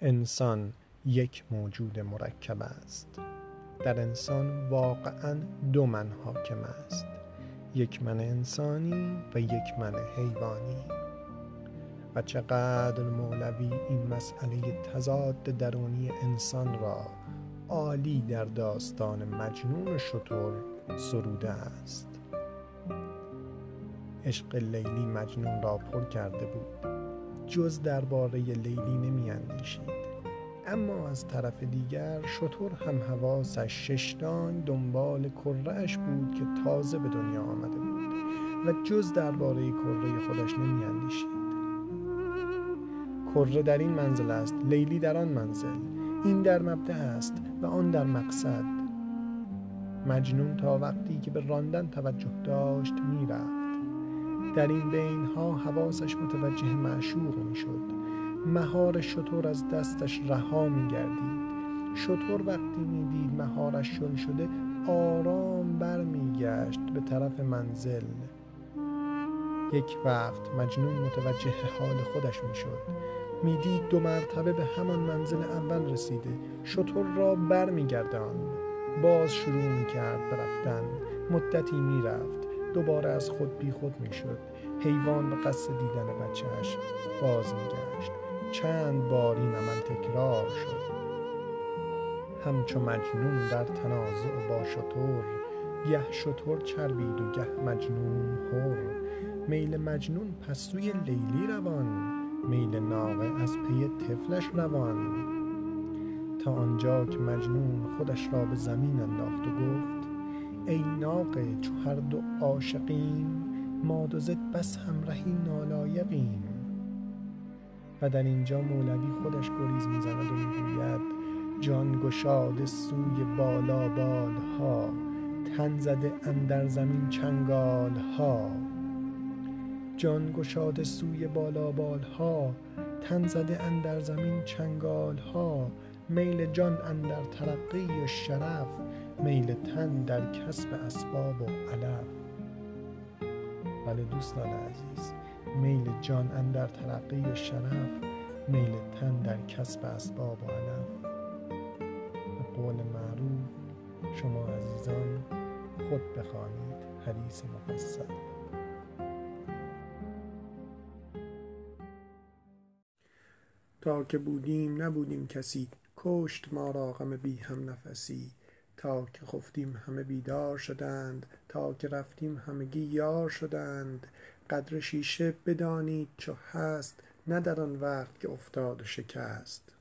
انسان یک موجود مرکب است. در انسان واقعا دو من حاکم است. یک من انسانی و یک من حیوانی. و چقدر مولوی این مسئله تضاد درونی انسان را عالی در داستان مجنون شطور سروده است. عشق لیلی مجنون را پر کرده بود. جز درباره لیلی نمی اندیشید اما از طرف دیگر شطور هم حواسش ششتان دنبال کرهش بود که تازه به دنیا آمده بود و جز درباره کره خودش نمی اندیشید کره در این منزل است لیلی در آن منزل. این در مبدع است و آن در مقصد. مجنون تا وقتی که به راندن توجه داشت می‌رفت. در این بین ها حواسش متوجه معشوق می شد مهار شطور از دستش رها می گردید شطور وقتی می دید مهارش شل شده آرام بر می گشت به طرف منزل. یک وقت مجنون متوجه حال خودش می شد می دید دو مرتبه به همان منزل اول رسیده. شطور را بر می گردان باز شروع کرد برفتن مدتی می رفت دوباره از خود بی خود می شد حیوان به قصد دیدن بچهش باز می گشت چند بار این عمل تکرار شد. همچو مجنون در تنازع با شطور گه شطور چربید و گه مجنون هر. میل مجنون پس سوی لیلی روان میل ناقه از پی طفلش روان. تا آنجا که مجنون خودش را به زمین انداخت و گفت ای ناقه چو هر دو عاشقیم ما دو ضد بس همرهی نالایقیم. و در اینجا مولوی خودش گریز می‌زند و می‌گوید جان گشاده سوی بالا بالها تن زده اندر زمین چنگال ها جان گشاده سوی بالا بالها تن زده اندر زمین چنگال ها میل جان اندر ترقی و شرف میل تن در کسب اسباب و علف. بله دوستان عزیز میل جان اندر ترقی و شرف میل تن در کسب اسباب و علف. به قول معروف شما عزیزان خود بخوانید حدیث مفصل. تا که بودیم نبودیم کسی کشت ما را غم بی هم نفسی. تا که خفتیم همه بیدار شدند تا که رفتیم همگی یار شدند. قدر شیشه بدانید چو هست نه در آن وقت که افتاد و شکست.